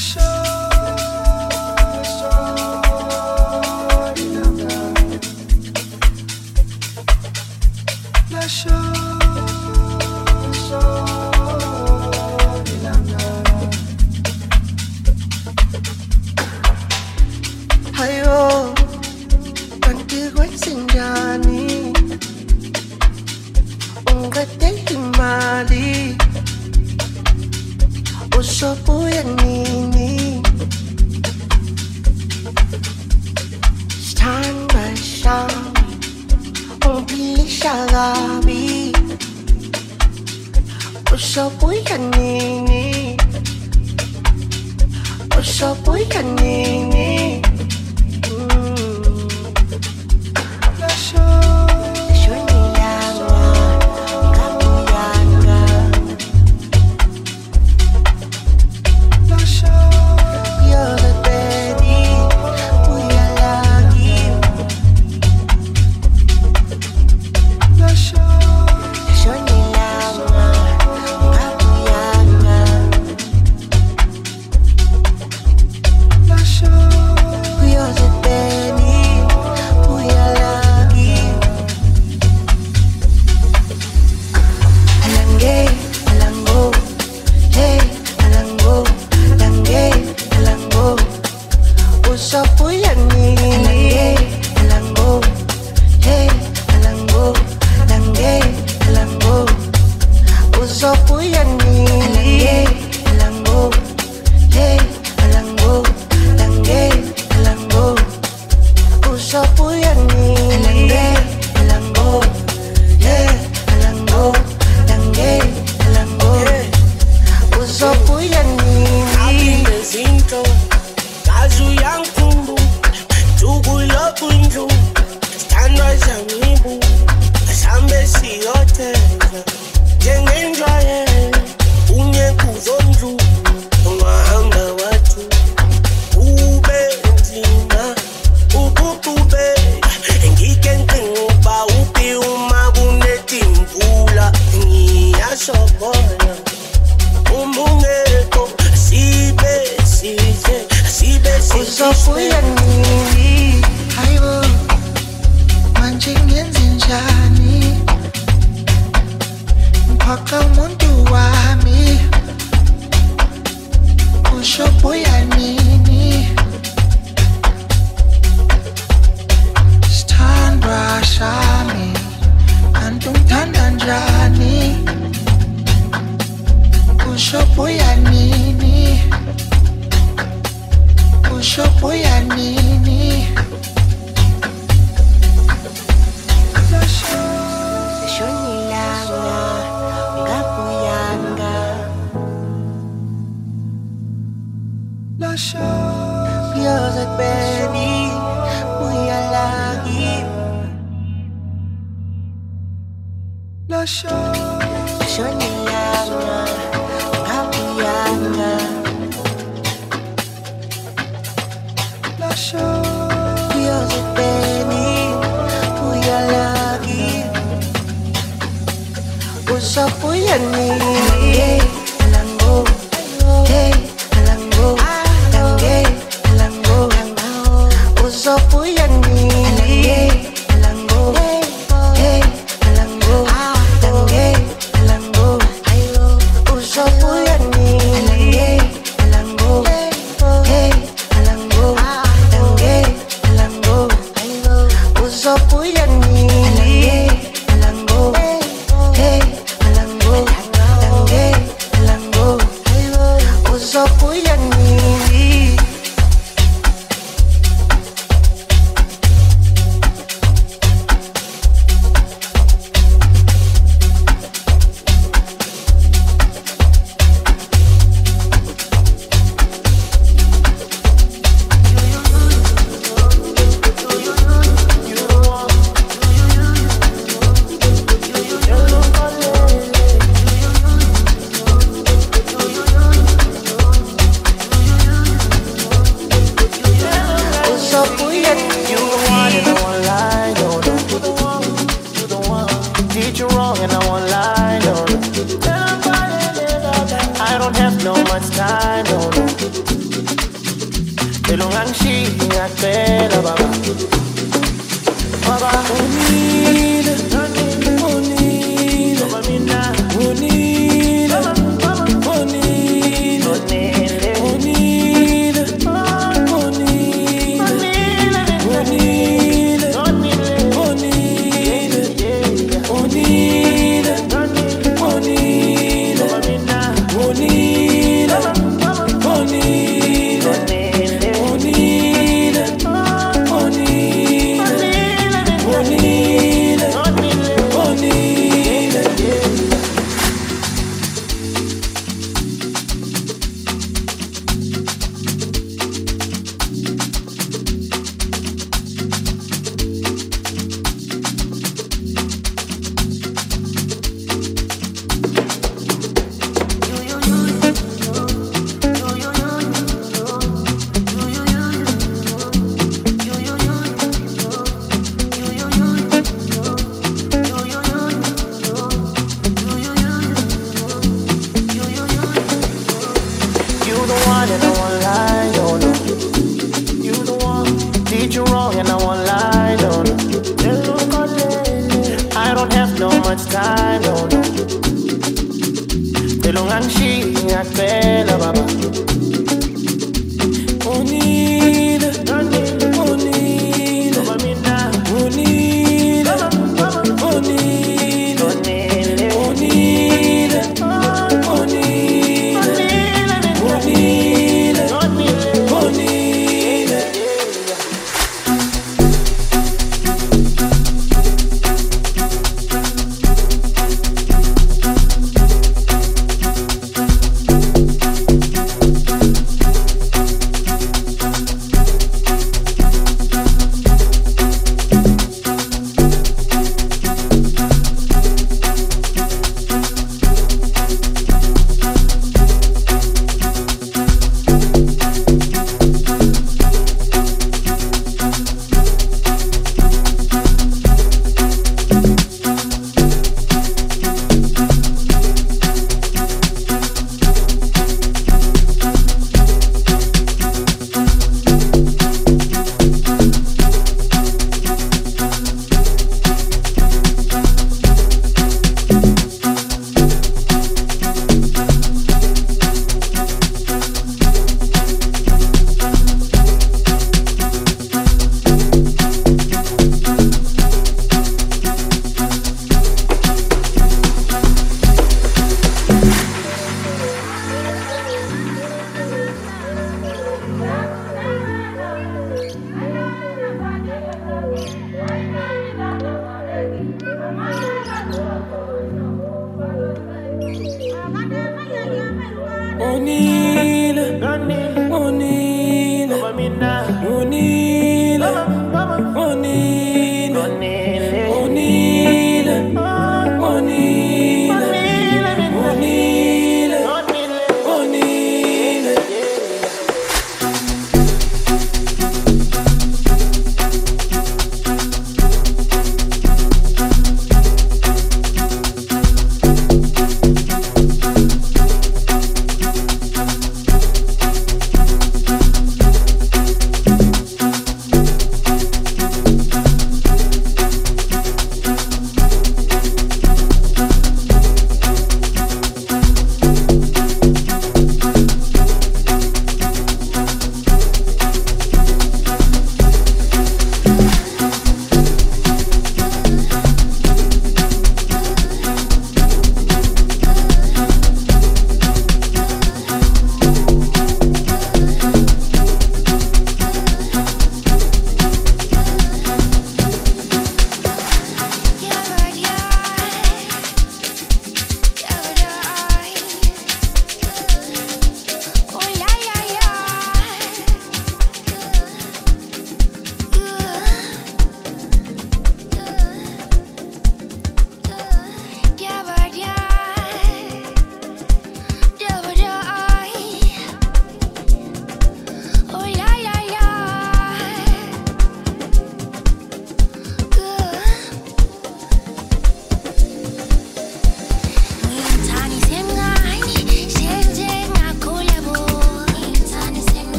special.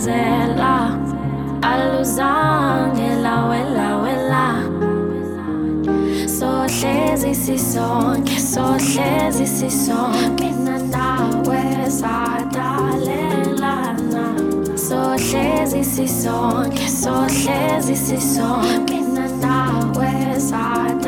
zela aluzange lawela wela. Sohlezi sisonke sohlezi sisonke. Nandawe sadalelana. Sohlezi sisonke sohlezi sisonke. Nandawe sadalelana.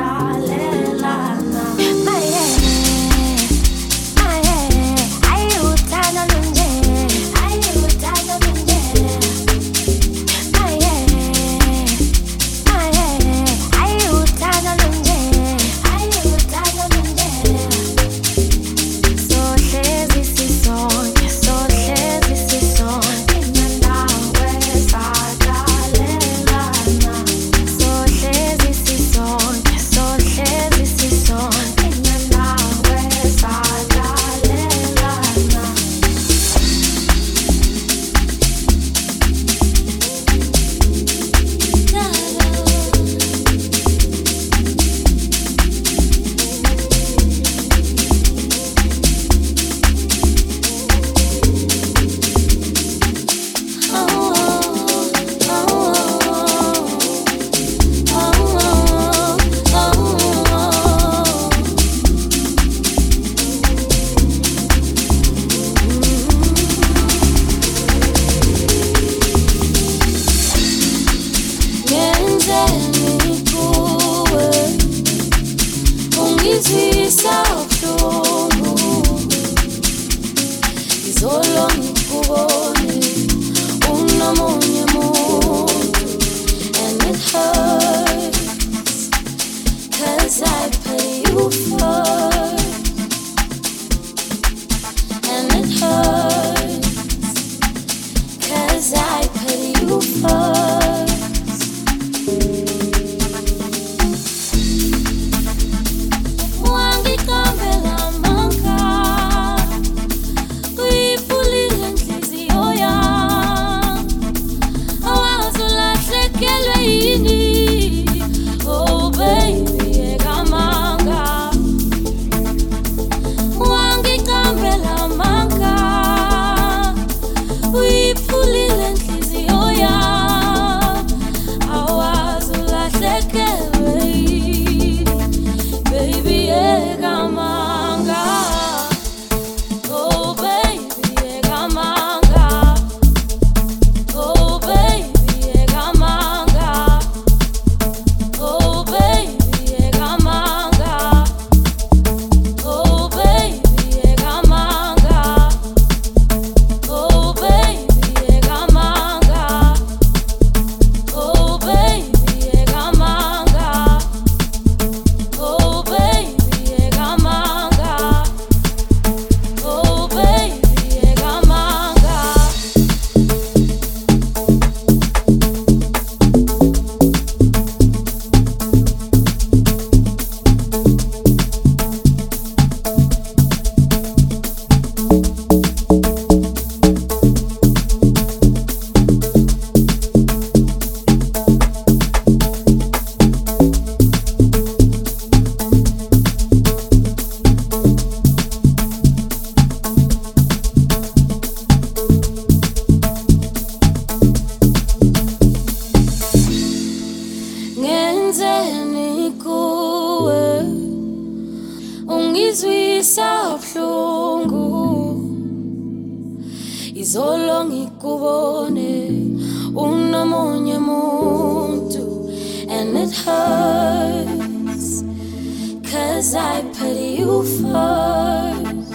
I put you first,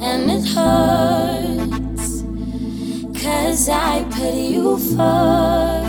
and it hurts, cause I put you first.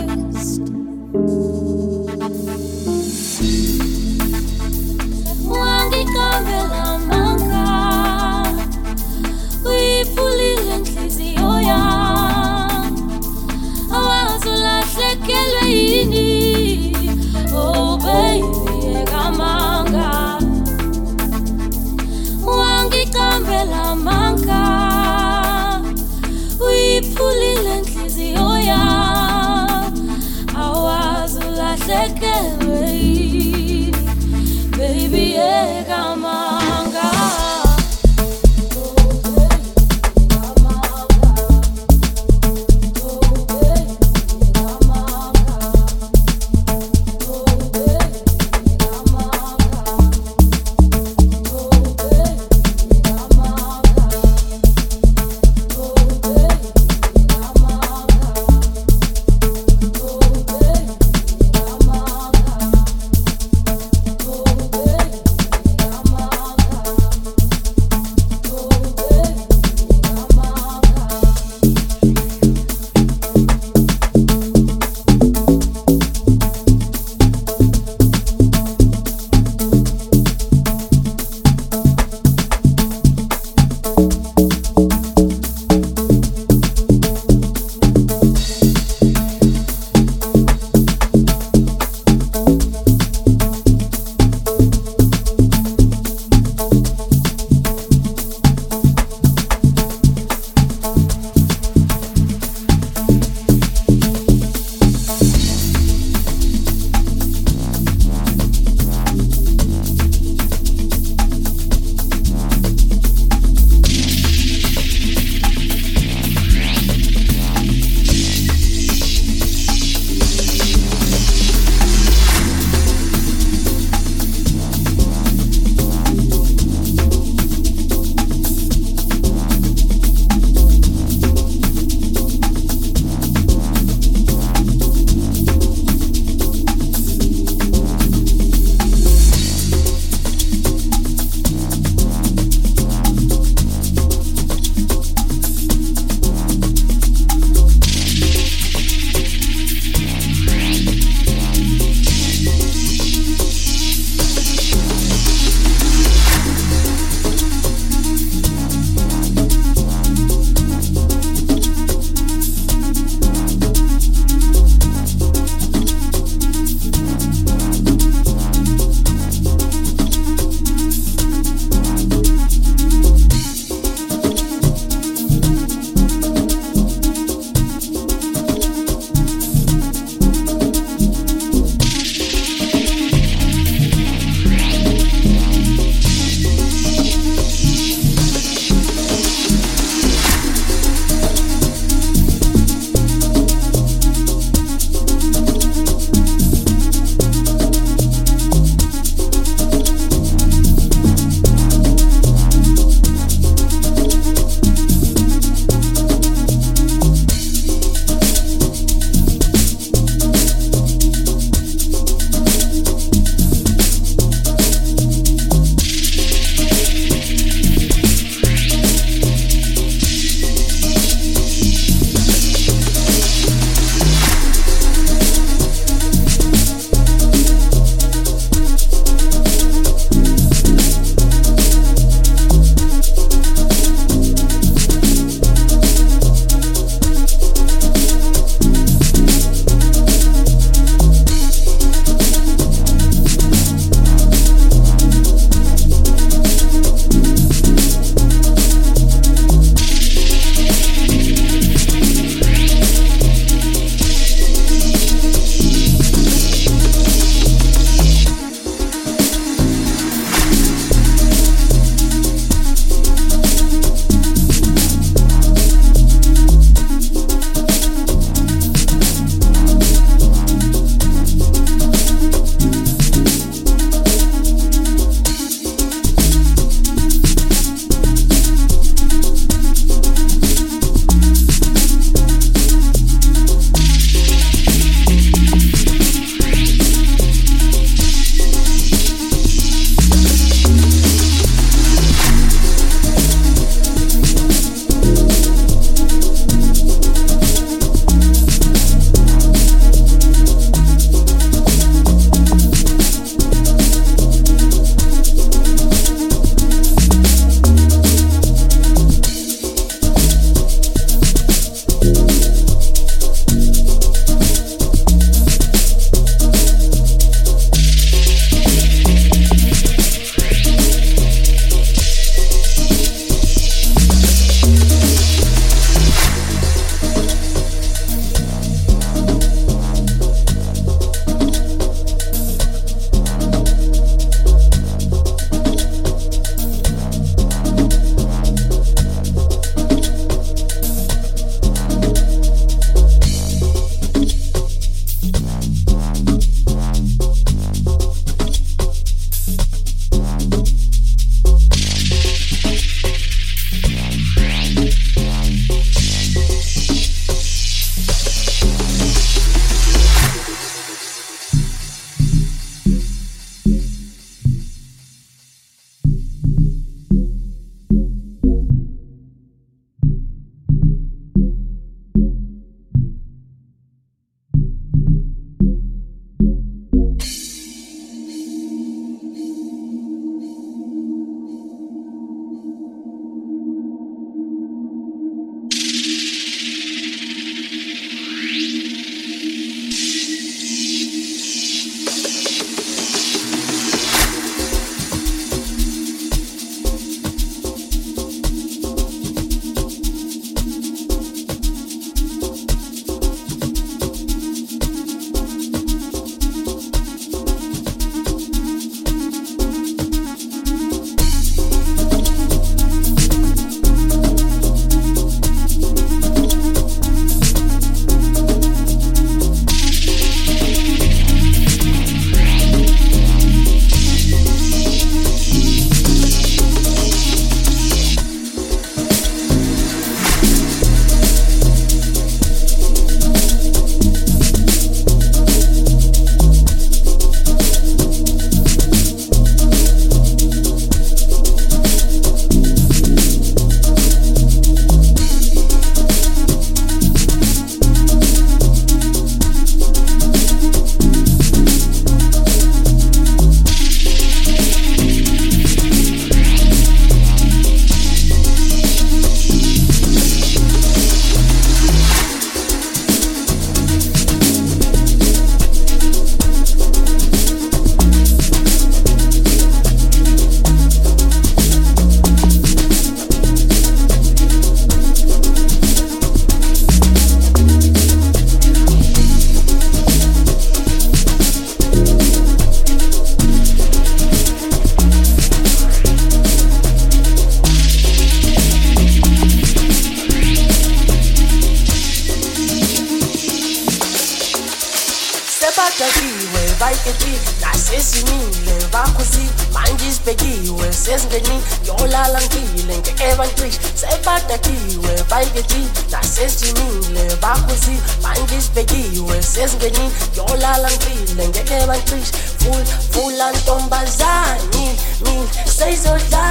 vaikepi nasesimile bakhusithi manje isibekiwe sesingeni ngiyolala ngile nge-evantri sebadakiwe vaikepi nasesimile bakhusithi manje isibekiwe sesingeni ngiyolala ngile nge-evantri vui vui lan tông ba za ni ni say giờ da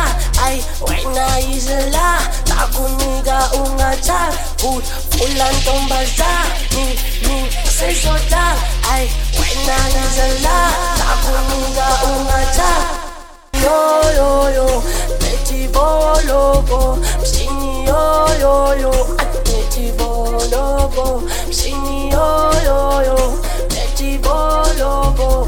ai wai na izla ta ku ni ga unga cha vui vui lan tông ba za ni ni say giờ da ai wai na izla ta ku ni ga unga cha yo yo yo beti bolobo mshini yo yo yo beti bolobo mshini yo yo yo beti bolobo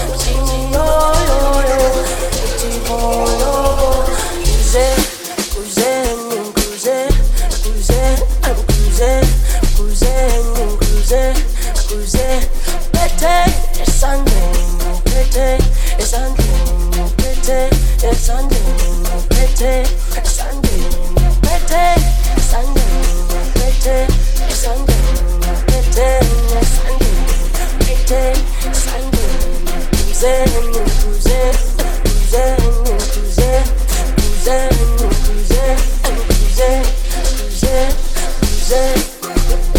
Pete Esandeni Pete Esandeni Pete Esandeni Pete Esandeni Pete Esandeni Pete Esandeni Pete Esandeni Pete Esandeni Kuze Kuze Kuze Kuze Kuze Kuze Kuze Kuze Kuze Sini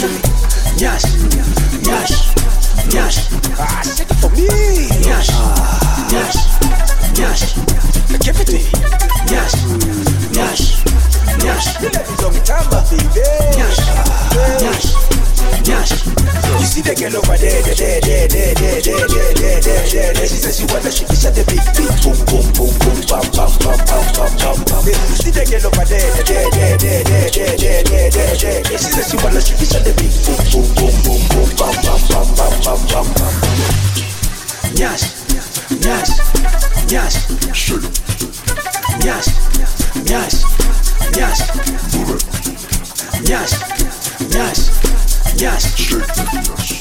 Yes. that girl over there, there, there, there, there, there, there, there, there, there, there. She says she wanna shake it, shut the beat, beat, boom, boom, boom, boom, bam, bam, bam, bam, bam, bam, bam. See that girl over there, there, there, there, there, there, there, there, there, there. She says she wanna shake it, shut the beat, boom, boom, boom, boom, boom, bam, bam, bam, bam, bam, bam, bam. Nyash, nyash, nyash, shoot, nyash, nyash, nyash, nyash, nyash, nyash. Yes. Yes.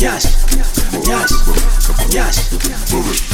yes, yes, yes.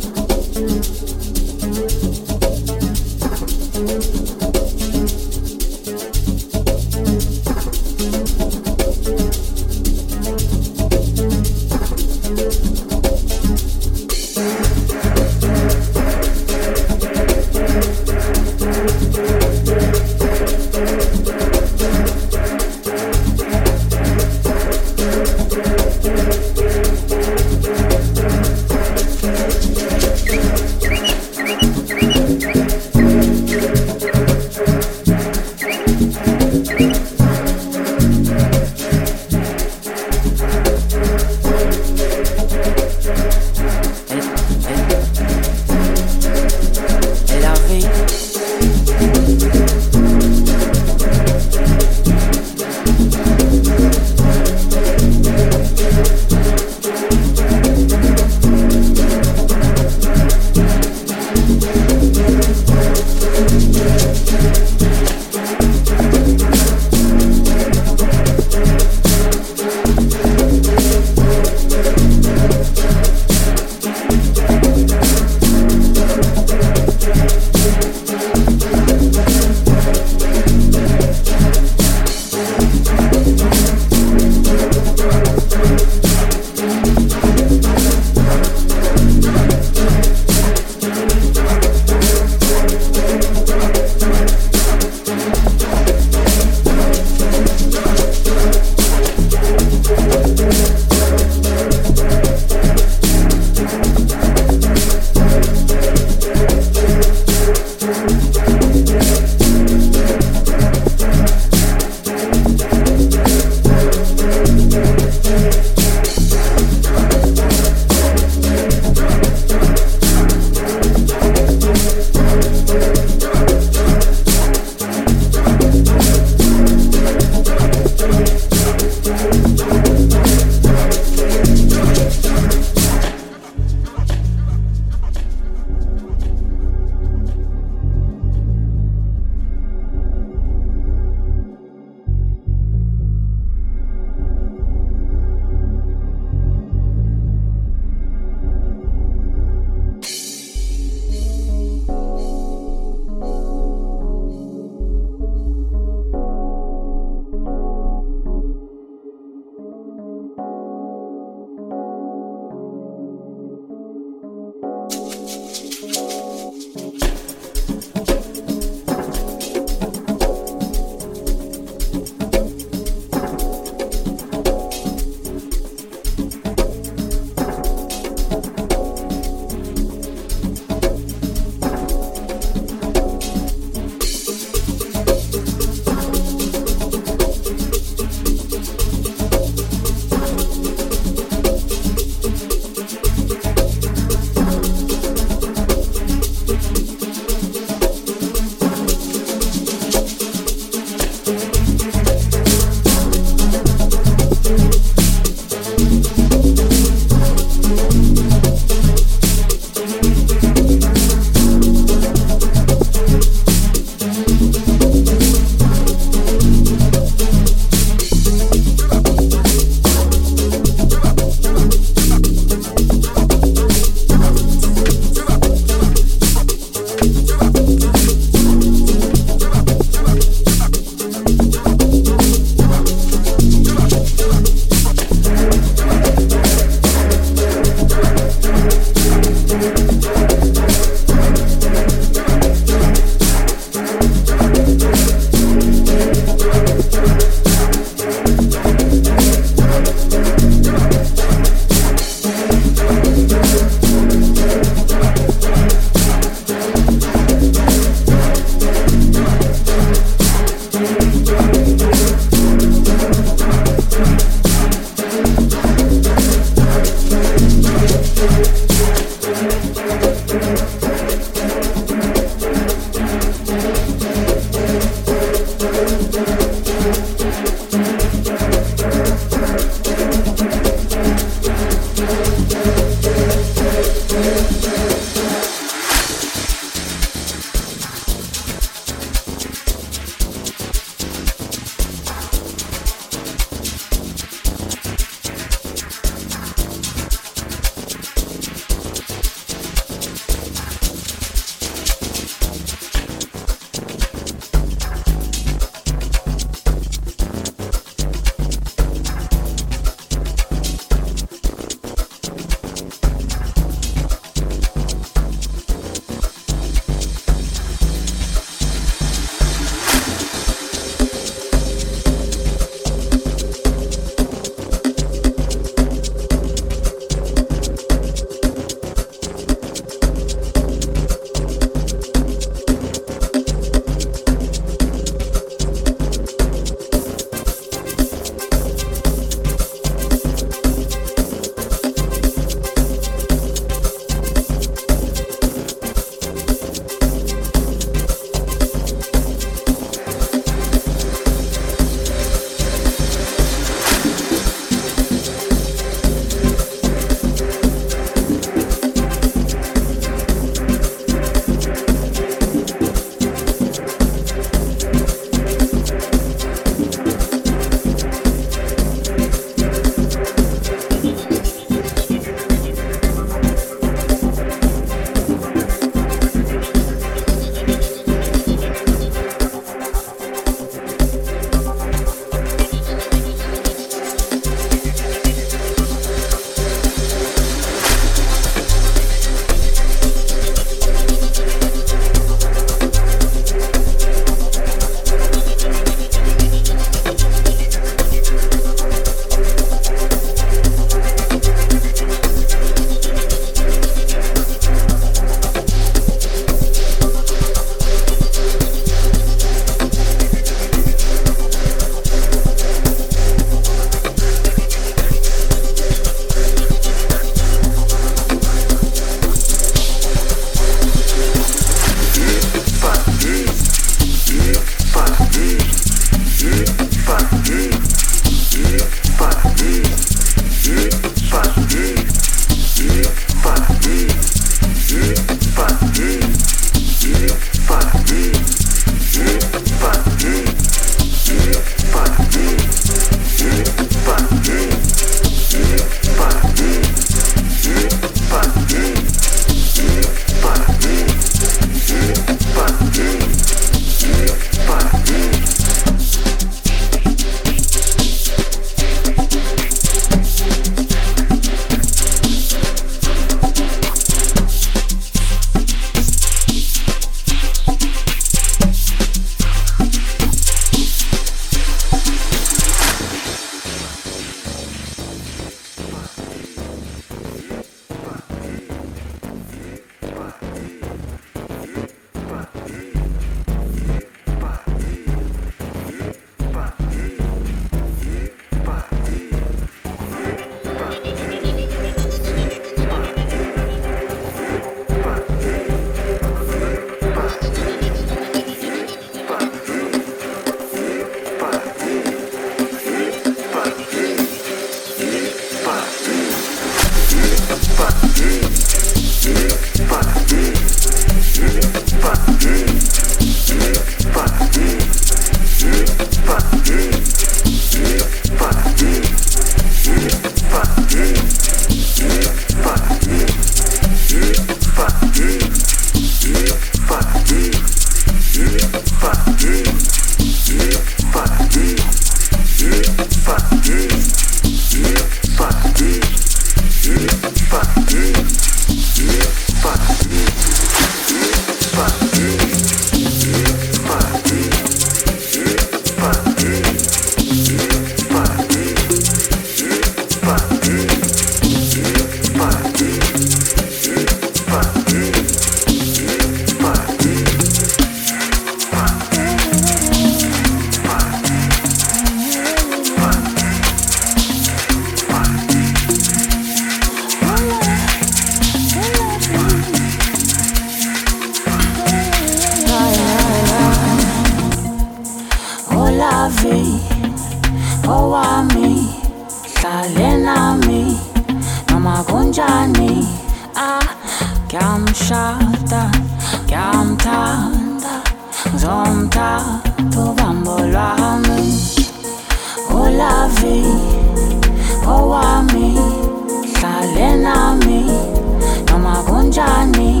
Johnny.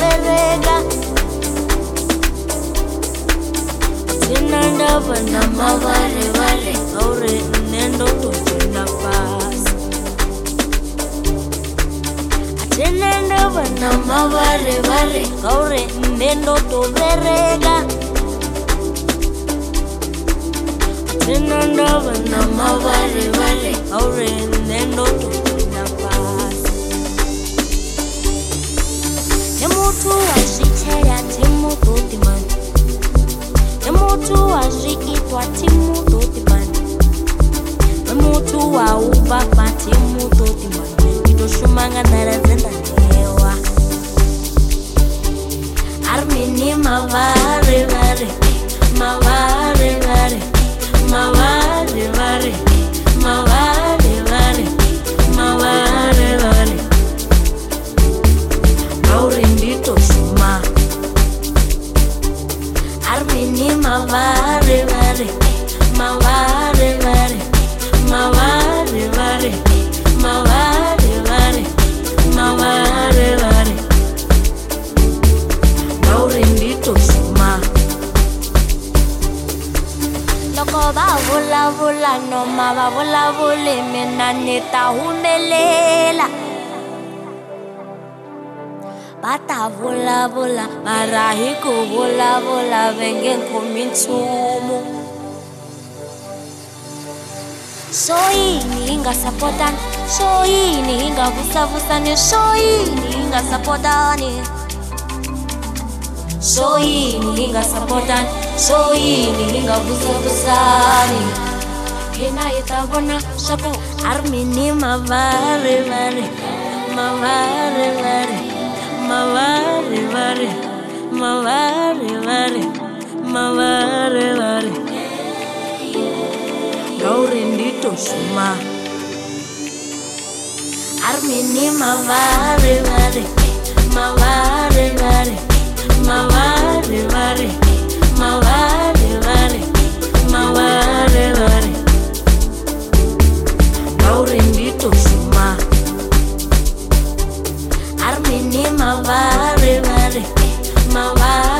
Bereka Sina ndava na mavarevari Aure nendo tojina fasi Atina ndava na mavarevari Aure nendo tobereka Atina ndava na muthu wa zwi tshela thimu ḓo ḓimana ne muthu wa zwi itwa thimu ḓo ḓimana ne muthu wa u bvafha thimu ḓo ḓimana ndi to shuma nga nḓala dze nda ṋewa. A ri mini mavharivhari mavharivhari mavharivhari mavharivhari mavharivhari ngauri my body, my body, body, my body, body, my body, my ma. Vula vula no ma ba vula vula mina nita humelela. Va nge khomi nchumu swo yini hi nga sapotani swo yini hi nga vusavusani. Swo yini hi nga sapotani. Swo yini hi nga sapotani swo yini hi nga vusavusani hina hi ta vona swa ku a ri mini mavarivari mavarivari mavarivari mavarivari mavarivari ngauri armini mavarivare mavarivare